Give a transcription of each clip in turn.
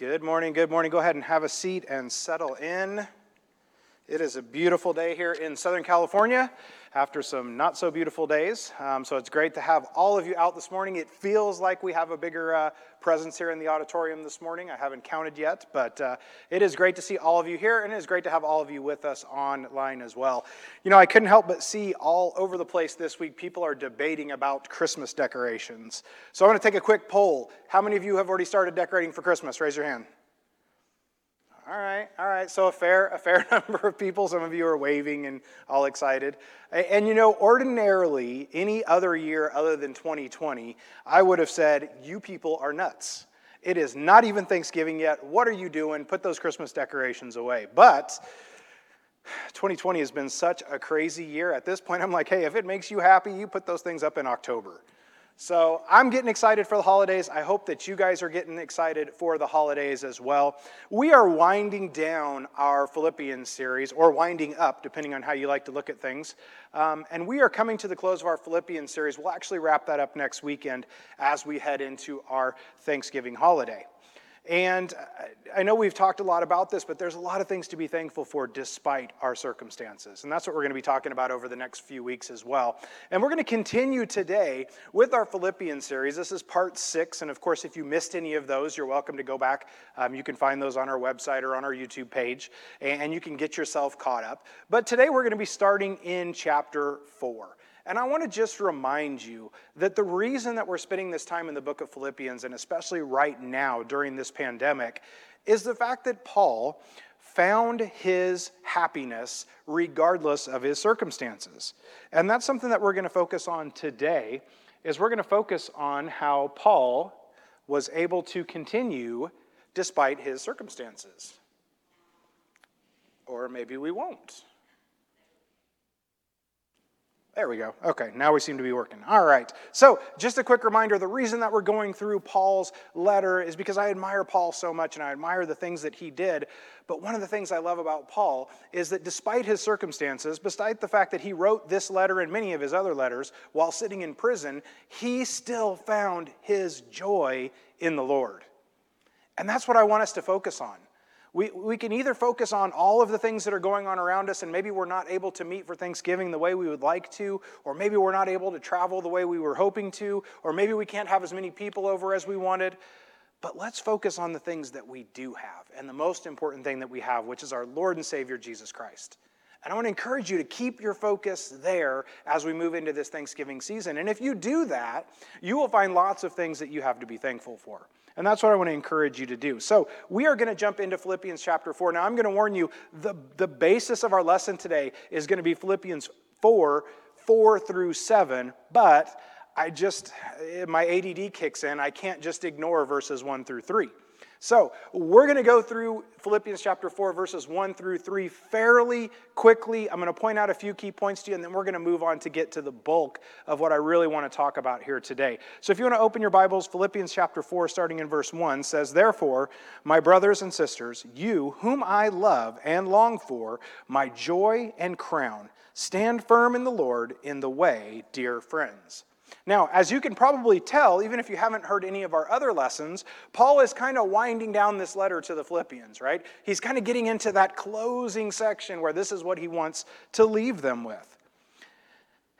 Good morning, good morning. Go ahead and have a seat and settle in. It is a beautiful day here in Southern California after some not so beautiful days. Um, so it's great to have all of you out this morning. It feels like we have a bigger uh, presence here in the auditorium this morning. I haven't counted yet, but uh, it is great to see all of you here, and it is great to have all of you with us online as well. You know, I couldn't help but see all over the place this week people are debating about Christmas decorations. So I'm going to take a quick poll. How many of you have already started decorating for Christmas? Raise your hand. All right, all right. So a fair, a fair number of people. Some of you are waving and all excited. And, you know, ordinarily, any other year other than 2020, I would have said, "You people are nuts." It is not even Thanksgiving yet. What are you doing? Put those Christmas decorations away. But 2020 has been such a crazy year. At this point, I'm like, hey, if it makes you happy, you put those things up in October. So I'm getting excited for the holidays. I hope that you guys are getting excited for the holidays as well. We are winding down our Philippians series, or winding up, depending on how you like to look at things. Um, and we are coming to the close of our Philippians series. We'll actually wrap that up next weekend as we head into our Thanksgiving holiday. And I know we've talked a lot about this, but there's a lot of things to be thankful for despite our circumstances. And that's what we're going to be talking about over the next few weeks as well. And we're going to continue today with our Philippians series. This is part six. And of course, if you missed any of those, you're welcome to go back. Um, you can find those on our website or on our YouTube page, and you can get yourself caught up. But today we're going to be starting in chapter four. And I want to just remind you that the reason that we're spending this time in the book of Philippians, and especially right now during this pandemic, is the fact that Paul found his happiness regardless of his circumstances. And that's something that we're going to focus on today is we're going to focus on how Paul was able to continue despite his circumstances. Or maybe we won't. There we go. Okay, now we seem to be working. All right. So, just a quick reminder the reason that we're going through Paul's letter is because I admire Paul so much and I admire the things that he did. But one of the things I love about Paul is that despite his circumstances, despite the fact that he wrote this letter and many of his other letters while sitting in prison, he still found his joy in the Lord. And that's what I want us to focus on. We, we can either focus on all of the things that are going on around us, and maybe we're not able to meet for Thanksgiving the way we would like to, or maybe we're not able to travel the way we were hoping to, or maybe we can't have as many people over as we wanted. But let's focus on the things that we do have, and the most important thing that we have, which is our Lord and Savior, Jesus Christ. And I want to encourage you to keep your focus there as we move into this Thanksgiving season. And if you do that, you will find lots of things that you have to be thankful for. And that's what I want to encourage you to do. So we are going to jump into Philippians chapter 4. Now, I'm going to warn you the, the basis of our lesson today is going to be Philippians 4, 4 through 7, but I just, my ADD kicks in. I can't just ignore verses 1 through 3. So, we're going to go through Philippians chapter 4, verses 1 through 3 fairly quickly. I'm going to point out a few key points to you, and then we're going to move on to get to the bulk of what I really want to talk about here today. So, if you want to open your Bibles, Philippians chapter 4, starting in verse 1, says, Therefore, my brothers and sisters, you whom I love and long for, my joy and crown, stand firm in the Lord in the way, dear friends. Now, as you can probably tell, even if you haven't heard any of our other lessons, Paul is kind of winding down this letter to the Philippians, right? He's kind of getting into that closing section where this is what he wants to leave them with.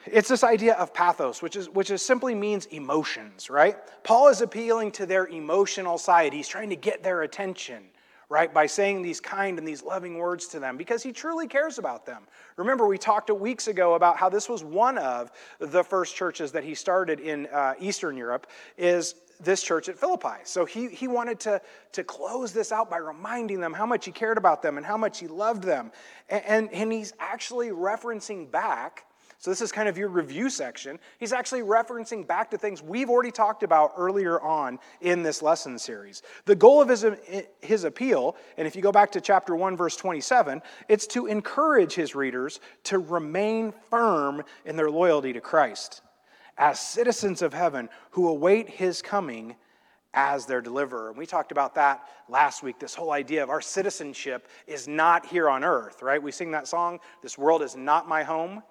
It's this idea of pathos, which is which is simply means emotions, right? Paul is appealing to their emotional side. He's trying to get their attention right? By saying these kind and these loving words to them because he truly cares about them. Remember, we talked weeks ago about how this was one of the first churches that he started in uh, Eastern Europe, is this church at Philippi. So he, he wanted to, to close this out by reminding them how much he cared about them and how much he loved them. And, and, and he's actually referencing back so, this is kind of your review section. He's actually referencing back to things we've already talked about earlier on in this lesson series. The goal of his, his appeal, and if you go back to chapter 1, verse 27, it's to encourage his readers to remain firm in their loyalty to Christ as citizens of heaven who await his coming as their deliverer. And we talked about that last week this whole idea of our citizenship is not here on earth, right? We sing that song, This World is Not My Home.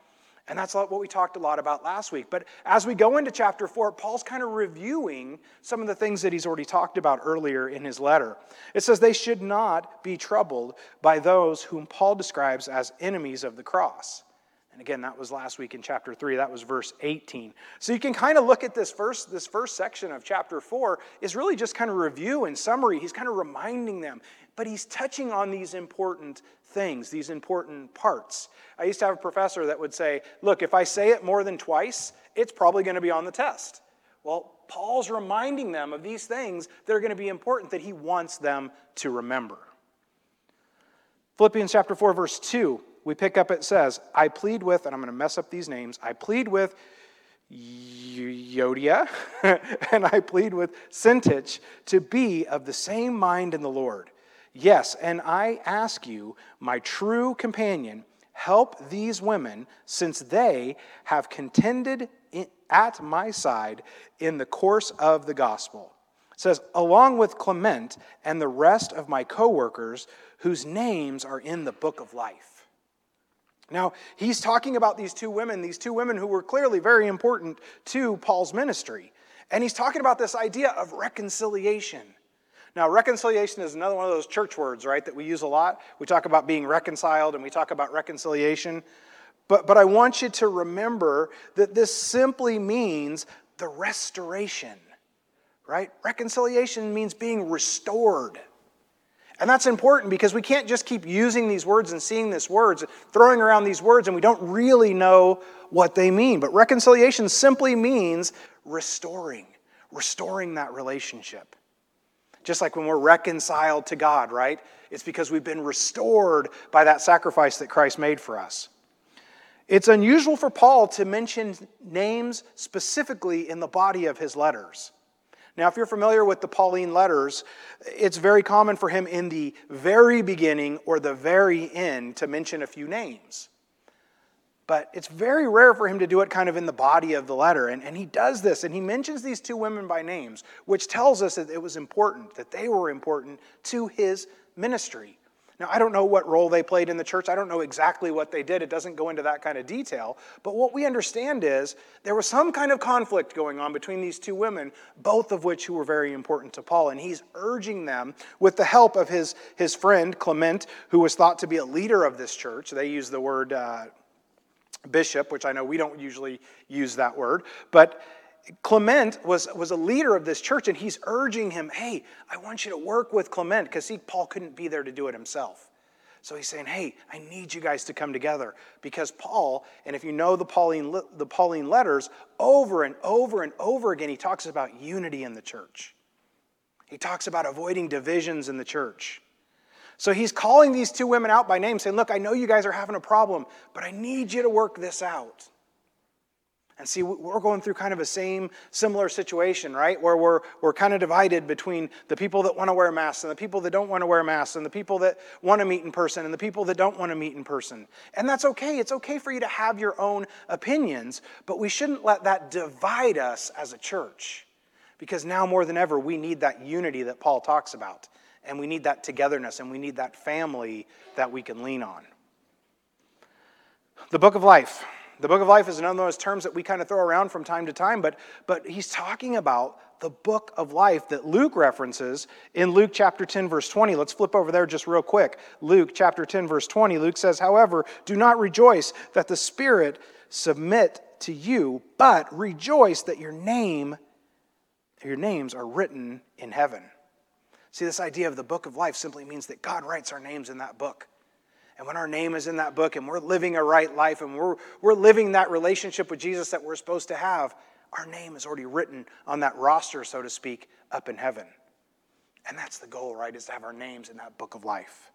And that's what we talked a lot about last week. But as we go into chapter four, Paul's kind of reviewing some of the things that he's already talked about earlier in his letter. It says they should not be troubled by those whom Paul describes as enemies of the cross. And again, that was last week in chapter 3. That was verse 18. So you can kind of look at this first, this first section of chapter 4 is really just kind of review and summary. He's kind of reminding them, but he's touching on these important things, these important parts. I used to have a professor that would say, Look, if I say it more than twice, it's probably going to be on the test. Well, Paul's reminding them of these things that are going to be important that he wants them to remember. Philippians chapter 4, verse 2 we pick up it says, I plead with, and I'm going to mess up these names, I plead with Euodia and I plead with Syntyche to be of the same mind in the Lord. Yes, and I ask you, my true companion, help these women, since they have contended at my side in the course of the gospel. It says, along with Clement and the rest of my co workers, whose names are in the book of life. Now, he's talking about these two women, these two women who were clearly very important to Paul's ministry. And he's talking about this idea of reconciliation. Now, reconciliation is another one of those church words, right, that we use a lot. We talk about being reconciled and we talk about reconciliation. But, but I want you to remember that this simply means the restoration, right? Reconciliation means being restored. And that's important because we can't just keep using these words and seeing these words, throwing around these words, and we don't really know what they mean. But reconciliation simply means restoring, restoring that relationship. Just like when we're reconciled to God, right? It's because we've been restored by that sacrifice that Christ made for us. It's unusual for Paul to mention names specifically in the body of his letters. Now, if you're familiar with the Pauline letters, it's very common for him in the very beginning or the very end to mention a few names. But it's very rare for him to do it kind of in the body of the letter. And, and he does this, and he mentions these two women by names, which tells us that it was important, that they were important to his ministry. Now, I don't know what role they played in the church. I don't know exactly what they did. It doesn't go into that kind of detail. But what we understand is there was some kind of conflict going on between these two women, both of which who were very important to Paul. And he's urging them, with the help of his, his friend Clement, who was thought to be a leader of this church. They use the word uh, bishop, which I know we don't usually use that word. But Clement was, was a leader of this church, and he's urging him, hey, I want you to work with Clement, because see, Paul couldn't be there to do it himself. So he's saying, hey, I need you guys to come together. Because Paul, and if you know the Pauline, the Pauline letters, over and over and over again, he talks about unity in the church. He talks about avoiding divisions in the church. So he's calling these two women out by name, saying, Look, I know you guys are having a problem, but I need you to work this out. And see, we're going through kind of a same, similar situation, right? Where we're, we're kind of divided between the people that want to wear masks and the people that don't want to wear masks and the people that want to meet in person and the people that don't want to meet in person. And that's okay. It's okay for you to have your own opinions, but we shouldn't let that divide us as a church. Because now more than ever, we need that unity that Paul talks about. And we need that togetherness and we need that family that we can lean on. The book of life. The book of life is another of those terms that we kind of throw around from time to time, but, but he's talking about the book of life that Luke references in Luke chapter 10, verse 20. Let's flip over there just real quick. Luke chapter 10, verse 20. Luke says, However, do not rejoice that the Spirit submit to you, but rejoice that your name, your names are written in heaven. See, this idea of the book of life simply means that God writes our names in that book. And when our name is in that book and we're living a right life and we're, we're living that relationship with Jesus that we're supposed to have, our name is already written on that roster, so to speak, up in heaven. And that's the goal, right? Is to have our names in that book of life.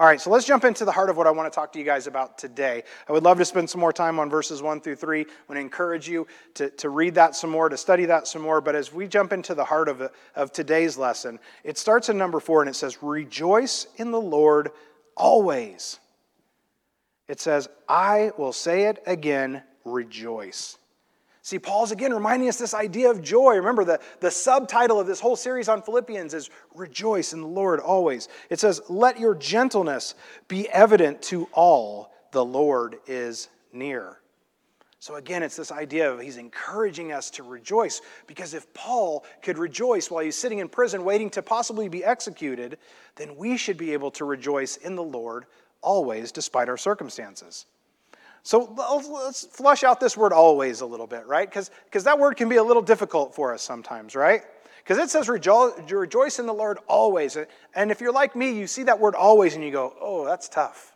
All right, so let's jump into the heart of what I want to talk to you guys about today. I would love to spend some more time on verses 1 through 3. I want to encourage you to, to read that some more, to study that some more. But as we jump into the heart of, of today's lesson, it starts in number 4 and it says, Rejoice in the Lord always. It says, I will say it again, rejoice. See, Paul's again reminding us this idea of joy. Remember, the, the subtitle of this whole series on Philippians is Rejoice in the Lord always. It says, Let your gentleness be evident to all, the Lord is near. So again, it's this idea of he's encouraging us to rejoice because if Paul could rejoice while he's sitting in prison waiting to possibly be executed, then we should be able to rejoice in the Lord always despite our circumstances. So let's flush out this word always a little bit, right? Because that word can be a little difficult for us sometimes, right? Because it says rejo- rejoice in the Lord always. And if you're like me, you see that word always and you go, oh, that's tough.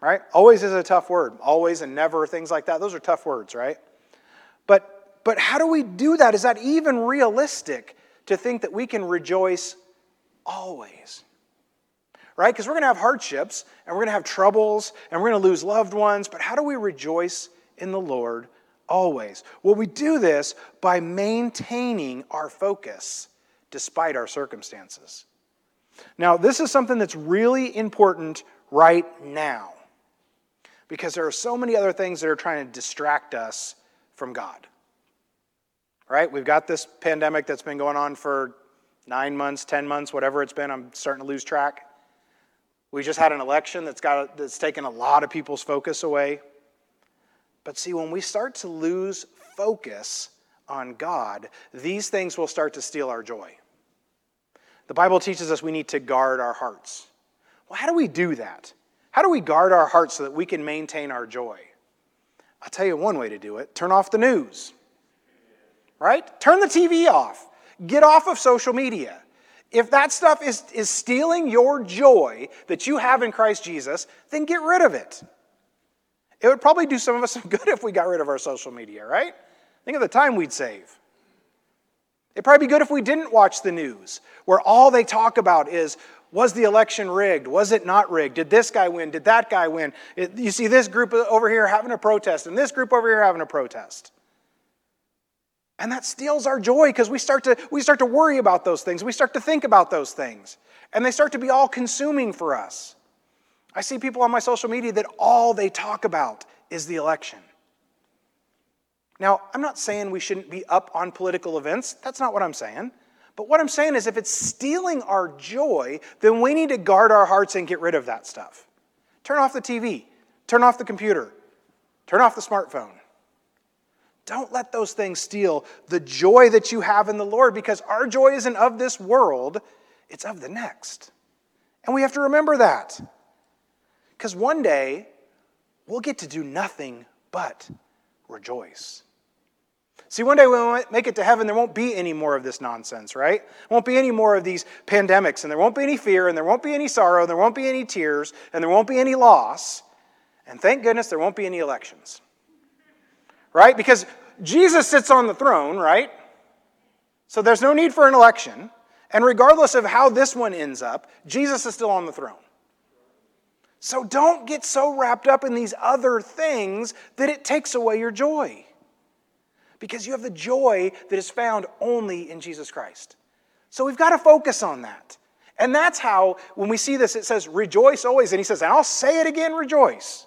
Right? Always is a tough word. Always and never, things like that. Those are tough words, right? But, but how do we do that? Is that even realistic to think that we can rejoice always? Right? Because we're going to have hardships and we're going to have troubles and we're going to lose loved ones, but how do we rejoice in the Lord always? Well, we do this by maintaining our focus despite our circumstances. Now, this is something that's really important right now because there are so many other things that are trying to distract us from God. Right? We've got this pandemic that's been going on for nine months, 10 months, whatever it's been. I'm starting to lose track. We just had an election that's, got, that's taken a lot of people's focus away. But see, when we start to lose focus on God, these things will start to steal our joy. The Bible teaches us we need to guard our hearts. Well, how do we do that? How do we guard our hearts so that we can maintain our joy? I'll tell you one way to do it turn off the news, right? Turn the TV off. Get off of social media. If that stuff is, is stealing your joy that you have in Christ Jesus, then get rid of it. It would probably do some of us some good if we got rid of our social media, right? Think of the time we'd save. It'd probably be good if we didn't watch the news, where all they talk about is was the election rigged? Was it not rigged? Did this guy win? Did that guy win? You see this group over here having a protest, and this group over here having a protest. And that steals our joy because we start to we start to worry about those things. We start to think about those things. And they start to be all consuming for us. I see people on my social media that all they talk about is the election. Now, I'm not saying we shouldn't be up on political events. That's not what I'm saying. But what I'm saying is if it's stealing our joy, then we need to guard our hearts and get rid of that stuff. Turn off the TV, turn off the computer, turn off the smartphone. Don't let those things steal the joy that you have in the Lord because our joy isn't of this world, it's of the next. And we have to remember that. Because one day, we'll get to do nothing but rejoice. See, one day when we make it to heaven, there won't be any more of this nonsense, right? Won't be any more of these pandemics, and there won't be any fear, and there won't be any sorrow, and there won't be any tears, and there won't be any loss. And thank goodness there won't be any elections right? Because Jesus sits on the throne, right? So there's no need for an election. And regardless of how this one ends up, Jesus is still on the throne. So don't get so wrapped up in these other things that it takes away your joy. Because you have the joy that is found only in Jesus Christ. So we've got to focus on that. And that's how, when we see this, it says, rejoice always. And he says, and I'll say it again, rejoice.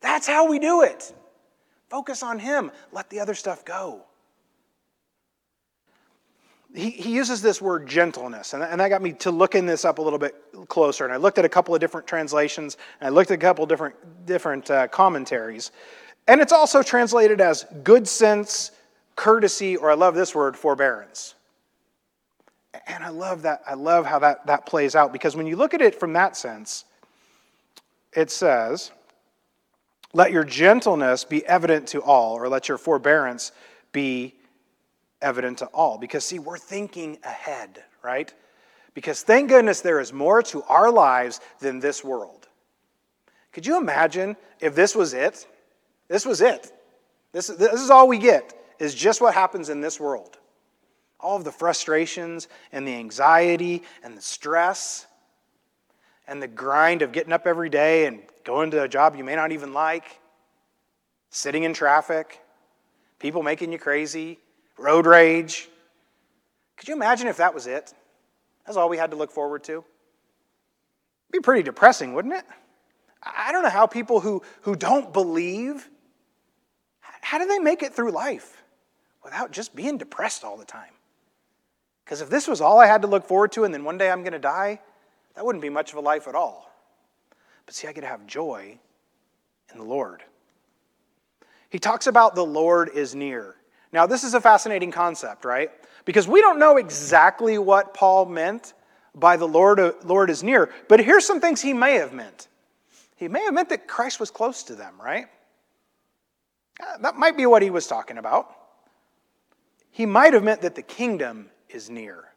That's how we do it. Focus on Him. Let the other stuff go. He, he uses this word gentleness, and, and that got me to looking this up a little bit closer. And I looked at a couple of different translations, and I looked at a couple of different, different uh, commentaries. And it's also translated as good sense, courtesy, or I love this word, forbearance. And I love that. I love how that, that plays out because when you look at it from that sense, it says, let your gentleness be evident to all, or let your forbearance be evident to all. Because, see, we're thinking ahead, right? Because thank goodness there is more to our lives than this world. Could you imagine if this was it? This was it. This, this is all we get, is just what happens in this world. All of the frustrations and the anxiety and the stress and the grind of getting up every day and going to a job you may not even like, sitting in traffic, people making you crazy, road rage. Could you imagine if that was it? That's all we had to look forward to? It'd be pretty depressing, wouldn't it? I don't know how people who, who don't believe, how do they make it through life without just being depressed all the time? Because if this was all I had to look forward to and then one day I'm going to die, that wouldn't be much of a life at all. But see, I to have joy in the Lord. He talks about the Lord is near. Now, this is a fascinating concept, right? Because we don't know exactly what Paul meant by the Lord, Lord is near, but here's some things he may have meant. He may have meant that Christ was close to them, right? Uh, that might be what he was talking about. He might have meant that the kingdom is near.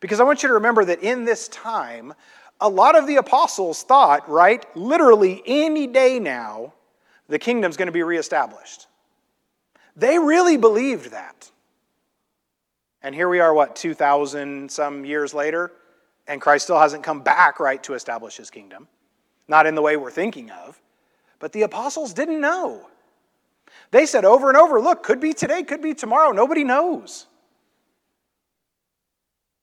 Because I want you to remember that in this time, a lot of the apostles thought, right, literally any day now, the kingdom's going to be reestablished. They really believed that. And here we are, what, 2,000 some years later, and Christ still hasn't come back, right, to establish his kingdom. Not in the way we're thinking of. But the apostles didn't know. They said over and over, look, could be today, could be tomorrow, nobody knows.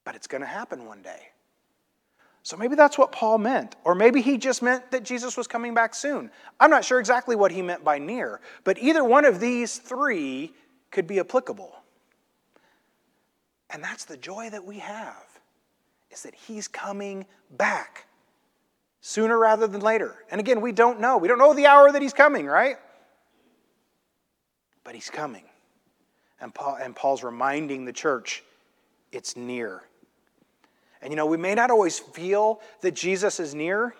But it's going to happen one day. So maybe that's what Paul meant. Or maybe he just meant that Jesus was coming back soon. I'm not sure exactly what he meant by near, but either one of these three could be applicable. And that's the joy that we have is that he's coming back sooner rather than later. And again, we don't know. We don't know the hour that he's coming, right? But he's coming. And, Paul, and Paul's reminding the church it's near. And you know, we may not always feel that Jesus is near,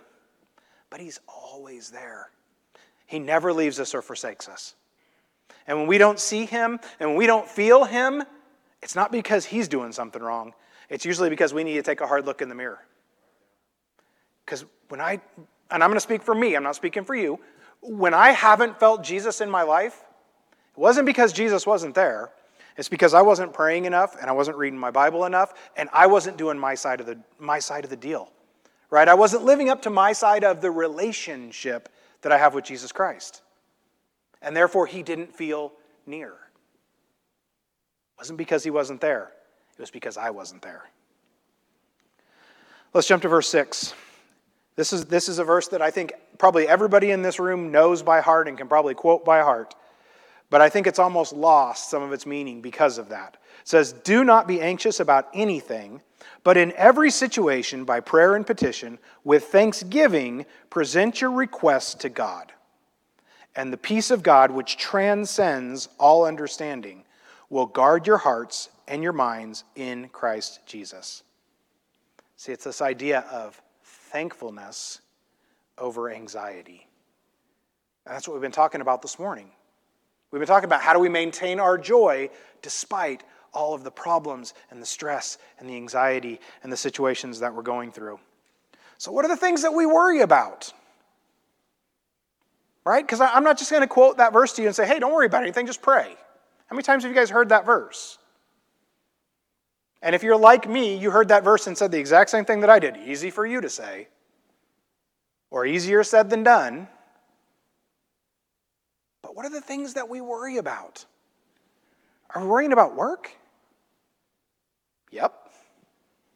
but he's always there. He never leaves us or forsakes us. And when we don't see him and when we don't feel him, it's not because he's doing something wrong. It's usually because we need to take a hard look in the mirror. Because when I, and I'm going to speak for me, I'm not speaking for you, when I haven't felt Jesus in my life, it wasn't because Jesus wasn't there. It's because I wasn't praying enough and I wasn't reading my Bible enough and I wasn't doing my side of the, my side of the deal. Right? I wasn't living up to my side of the relationship that I have with Jesus Christ. And therefore, he didn't feel near. It wasn't because he wasn't there, it was because I wasn't there. Let's jump to verse 6. This is, this is a verse that I think probably everybody in this room knows by heart and can probably quote by heart. But I think it's almost lost some of its meaning because of that. It says, Do not be anxious about anything, but in every situation, by prayer and petition, with thanksgiving, present your requests to God. And the peace of God, which transcends all understanding, will guard your hearts and your minds in Christ Jesus. See, it's this idea of thankfulness over anxiety. And that's what we've been talking about this morning. We've been talking about how do we maintain our joy despite all of the problems and the stress and the anxiety and the situations that we're going through. So, what are the things that we worry about? Right? Because I'm not just going to quote that verse to you and say, hey, don't worry about anything, just pray. How many times have you guys heard that verse? And if you're like me, you heard that verse and said the exact same thing that I did. Easy for you to say, or easier said than done. What are the things that we worry about? Are we worrying about work? Yep.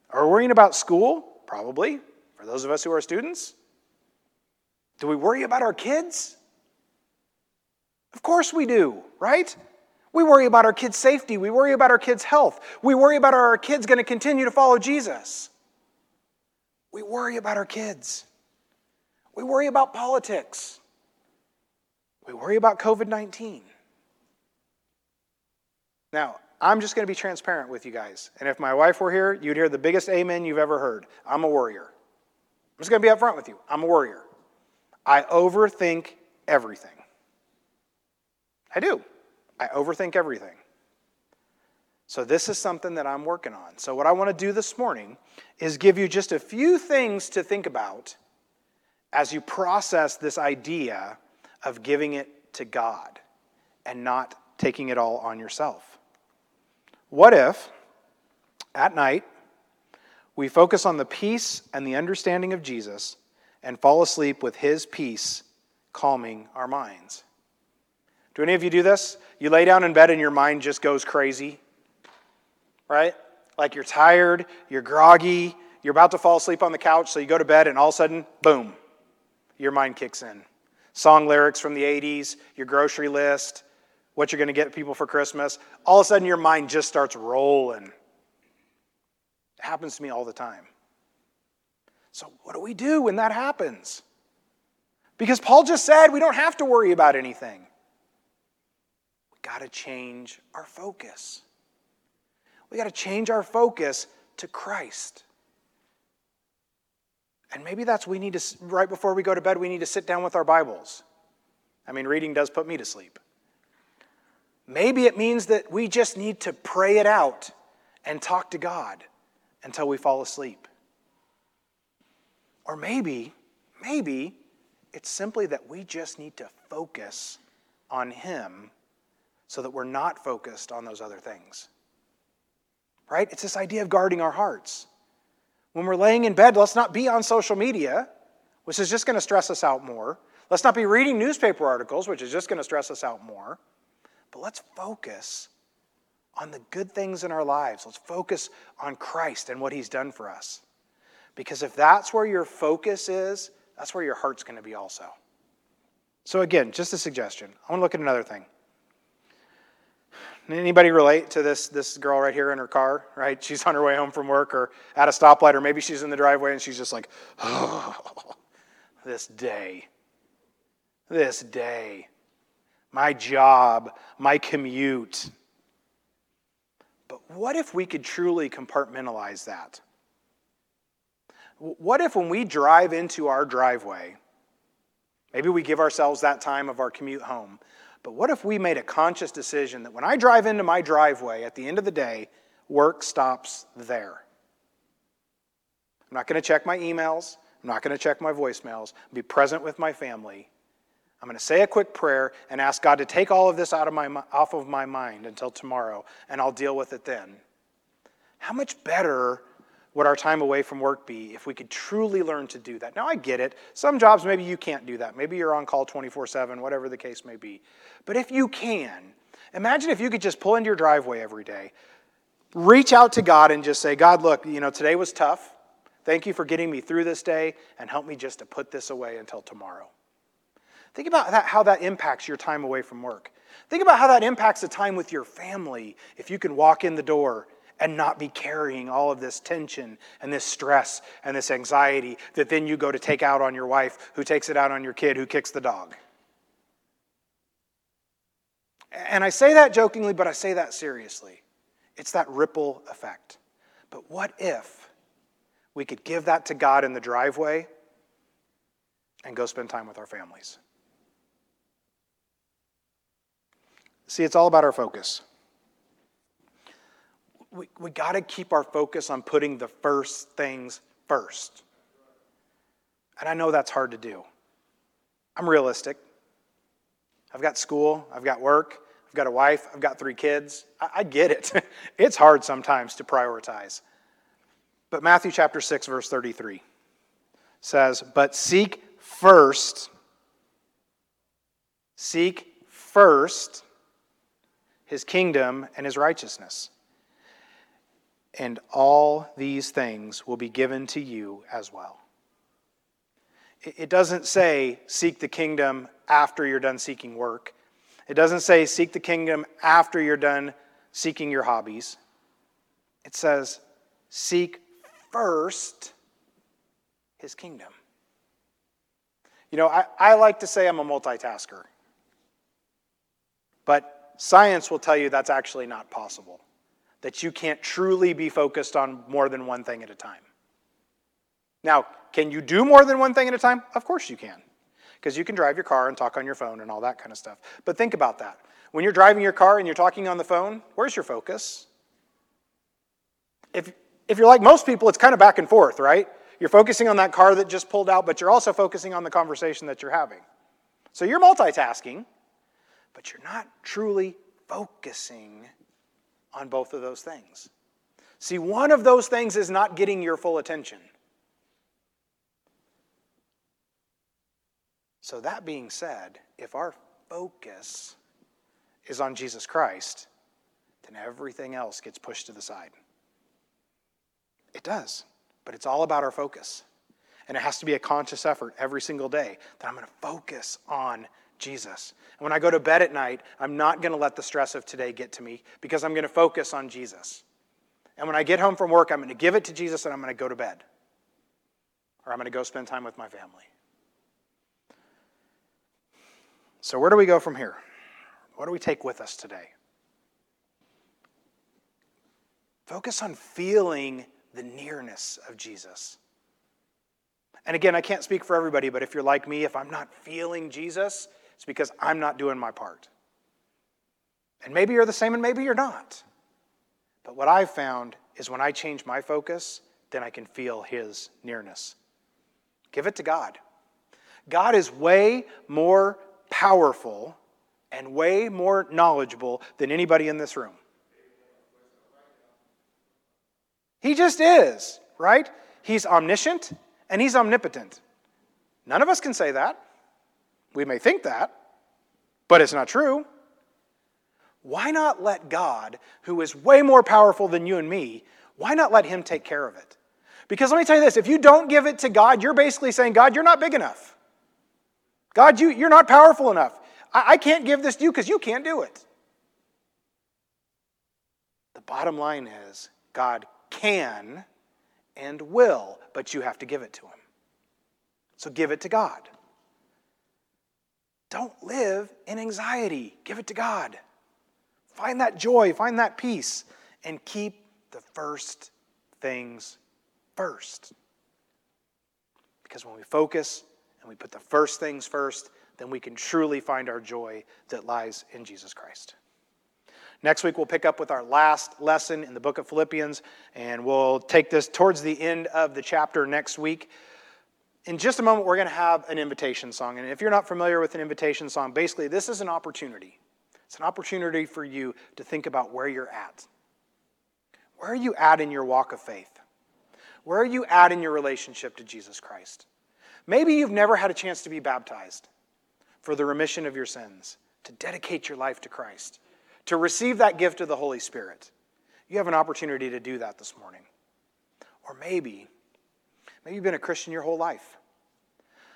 Are we worrying about school? Probably, for those of us who are students. Do we worry about our kids? Of course we do, right? We worry about our kids' safety. We worry about our kids' health. We worry about are our kids going to continue to follow Jesus. We worry about our kids. We worry about politics. We worry about COVID 19. Now, I'm just going to be transparent with you guys. And if my wife were here, you'd hear the biggest amen you've ever heard. I'm a worrier. I'm just going to be upfront with you. I'm a worrier. I overthink everything. I do. I overthink everything. So, this is something that I'm working on. So, what I want to do this morning is give you just a few things to think about as you process this idea of giving it to God and not taking it all on yourself. What if, at night, we focus on the peace and the understanding of Jesus and fall asleep with his peace calming our minds? Do any of you do this? You lay down in bed and your mind just goes crazy, right? Like you're tired, you're groggy, you're about to fall asleep on the couch, so you go to bed and all of a sudden, boom, your mind kicks in song lyrics from the 80s, your grocery list, what you're going to get people for Christmas, all of a sudden your mind just starts rolling. It happens to me all the time. So, what do we do when that happens? Because Paul just said we don't have to worry about anything. We got to change our focus. We got to change our focus to Christ. And maybe that's we need to, right before we go to bed, we need to sit down with our Bibles. I mean, reading does put me to sleep. Maybe it means that we just need to pray it out and talk to God until we fall asleep. Or maybe, maybe it's simply that we just need to focus on Him so that we're not focused on those other things. Right? It's this idea of guarding our hearts. When we're laying in bed, let's not be on social media, which is just going to stress us out more. Let's not be reading newspaper articles, which is just going to stress us out more. But let's focus on the good things in our lives. Let's focus on Christ and what He's done for us. Because if that's where your focus is, that's where your heart's going to be also. So, again, just a suggestion. I want to look at another thing. Anybody relate to this, this girl right here in her car, right? She's on her way home from work or at a stoplight, or maybe she's in the driveway and she's just like, oh, this day, this day, my job, my commute. But what if we could truly compartmentalize that? What if when we drive into our driveway, maybe we give ourselves that time of our commute home, but what if we made a conscious decision that when I drive into my driveway at the end of the day, work stops there? I'm not going to check my emails. I'm not going to check my voicemails. Be present with my family. I'm going to say a quick prayer and ask God to take all of this out of my, off of my mind until tomorrow, and I'll deal with it then. How much better would our time away from work be if we could truly learn to do that? Now, I get it. Some jobs, maybe you can't do that. Maybe you're on call 24 7, whatever the case may be. But if you can, imagine if you could just pull into your driveway every day, reach out to God and just say, God, look, you know, today was tough. Thank you for getting me through this day, and help me just to put this away until tomorrow. Think about that, how that impacts your time away from work. Think about how that impacts the time with your family if you can walk in the door and not be carrying all of this tension and this stress and this anxiety that then you go to take out on your wife, who takes it out on your kid, who kicks the dog. And I say that jokingly, but I say that seriously. It's that ripple effect. But what if we could give that to God in the driveway and go spend time with our families? See, it's all about our focus we, we got to keep our focus on putting the first things first. And I know that's hard to do. I'm realistic. I've got school, I've got work, I've got a wife, I've got three kids. I, I get it. it's hard sometimes to prioritize. But Matthew chapter 6, verse 33 says, But seek first, seek first his kingdom and his righteousness and all these things will be given to you as well. It doesn't say seek the kingdom after you're done seeking work. It doesn't say seek the kingdom after you're done seeking your hobbies. It says seek first his kingdom. You know, I, I like to say I'm a multitasker, but science will tell you that's actually not possible that you can't truly be focused on more than one thing at a time. Now, can you do more than one thing at a time? Of course you can, because you can drive your car and talk on your phone and all that kind of stuff. But think about that. When you're driving your car and you're talking on the phone, where's your focus? If, if you're like most people, it's kind of back and forth, right? You're focusing on that car that just pulled out, but you're also focusing on the conversation that you're having. So you're multitasking, but you're not truly focusing on both of those things. See, one of those things is not getting your full attention. So, that being said, if our focus is on Jesus Christ, then everything else gets pushed to the side. It does, but it's all about our focus. And it has to be a conscious effort every single day that I'm going to focus on Jesus. And when I go to bed at night, I'm not going to let the stress of today get to me because I'm going to focus on Jesus. And when I get home from work, I'm going to give it to Jesus and I'm going to go to bed. Or I'm going to go spend time with my family. So, where do we go from here? What do we take with us today? Focus on feeling the nearness of Jesus. And again, I can't speak for everybody, but if you're like me, if I'm not feeling Jesus, it's because I'm not doing my part. And maybe you're the same and maybe you're not. But what I've found is when I change my focus, then I can feel His nearness. Give it to God. God is way more powerful and way more knowledgeable than anybody in this room. He just is, right? He's omniscient and he's omnipotent. None of us can say that. We may think that, but it's not true. Why not let God, who is way more powerful than you and me, why not let him take care of it? Because let me tell you this if you don't give it to God, you're basically saying, God, you're not big enough. God, you, you're not powerful enough. I, I can't give this to you because you can't do it. The bottom line is God can and will, but you have to give it to him. So give it to God. Don't live in anxiety. Give it to God. Find that joy, find that peace, and keep the first things first. Because when we focus and we put the first things first, then we can truly find our joy that lies in Jesus Christ. Next week, we'll pick up with our last lesson in the book of Philippians, and we'll take this towards the end of the chapter next week. In just a moment, we're going to have an invitation song. And if you're not familiar with an invitation song, basically, this is an opportunity. It's an opportunity for you to think about where you're at. Where are you at in your walk of faith? Where are you at in your relationship to Jesus Christ? Maybe you've never had a chance to be baptized for the remission of your sins, to dedicate your life to Christ to receive that gift of the Holy Spirit. You have an opportunity to do that this morning. Or maybe, maybe you've been a Christian your whole life,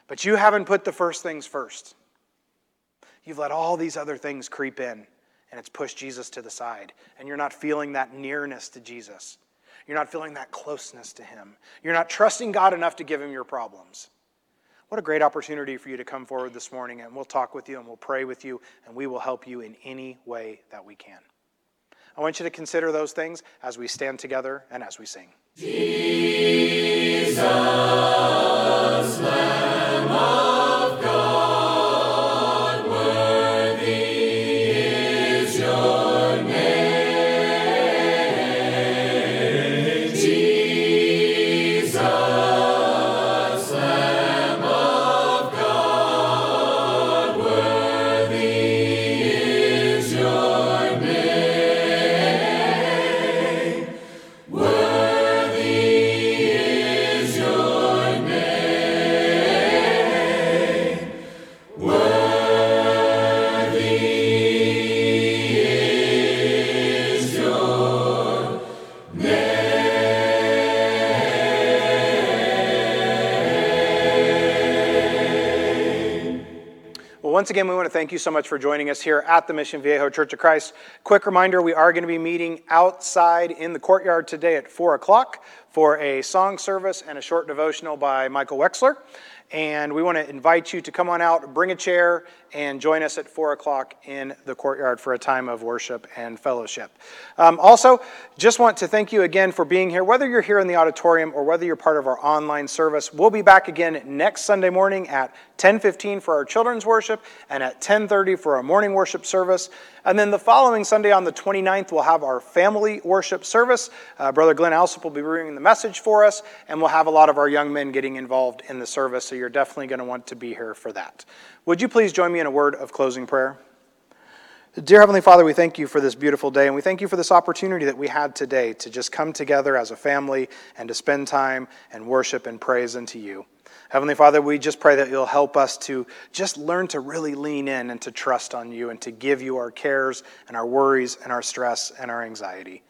but you haven't put the first things first. You've let all these other things creep in, and it's pushed Jesus to the side, and you're not feeling that nearness to Jesus. You're not feeling that closeness to Him. You're not trusting God enough to give Him your problems. What a great opportunity for you to come forward this morning, and we'll talk with you and we'll pray with you, and we will help you in any way that we can. I want you to consider those things as we stand together and as we sing. Jesus, once again, we want to thank you so much for joining us here at the Mission Viejo Church of Christ. Quick reminder we are going to be meeting outside in the courtyard today at 4 o'clock for a song service and a short devotional by Michael Wexler. And we want to invite you to come on out, bring a chair, and join us at 4 o'clock in the courtyard for a time of worship and fellowship. Um, also, just want to thank you again for being here, whether you're here in the auditorium or whether you're part of our online service. We'll be back again next Sunday morning at 10:15 for our children's worship and at 10:30 for our morning worship service. And then the following Sunday on the 29th, we'll have our family worship service. Uh, Brother Glenn Alsop will be bringing the message for us, and we'll have a lot of our young men getting involved in the service, so you're definitely going to want to be here for that. Would you please join me in a word of closing prayer? Dear Heavenly Father, we thank you for this beautiful day, and we thank you for this opportunity that we had today to just come together as a family and to spend time and worship and praise unto you. Heavenly Father, we just pray that you'll help us to just learn to really lean in and to trust on you and to give you our cares and our worries and our stress and our anxiety.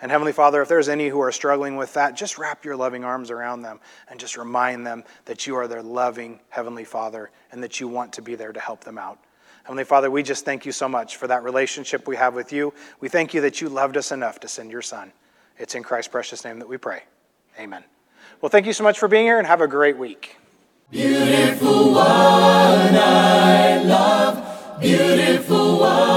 And Heavenly Father, if there's any who are struggling with that, just wrap your loving arms around them and just remind them that you are their loving Heavenly Father and that you want to be there to help them out. Heavenly Father, we just thank you so much for that relationship we have with you. We thank you that you loved us enough to send your Son. It's in Christ's precious name that we pray. Amen. Well, thank you so much for being here and have a great week. Beautiful one, I love, beautiful one.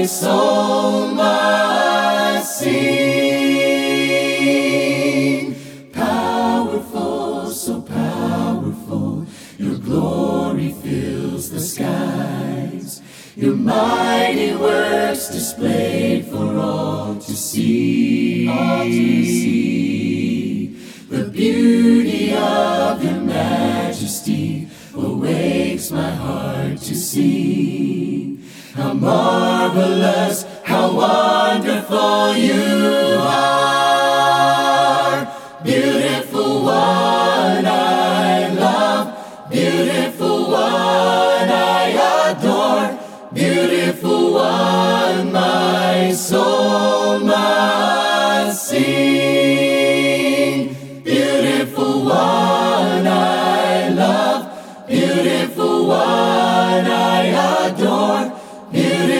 My soul must sing. Powerful, so powerful, your glory fills the skies. Your mighty works displayed for all to see. All to see. The beauty of your majesty awakes my heart to see. How marvelous, how wonderful you are. Beautiful one I love, beautiful one I adore, beautiful one my soul must sing. Beautiful one I love, beautiful one I adore, beautiful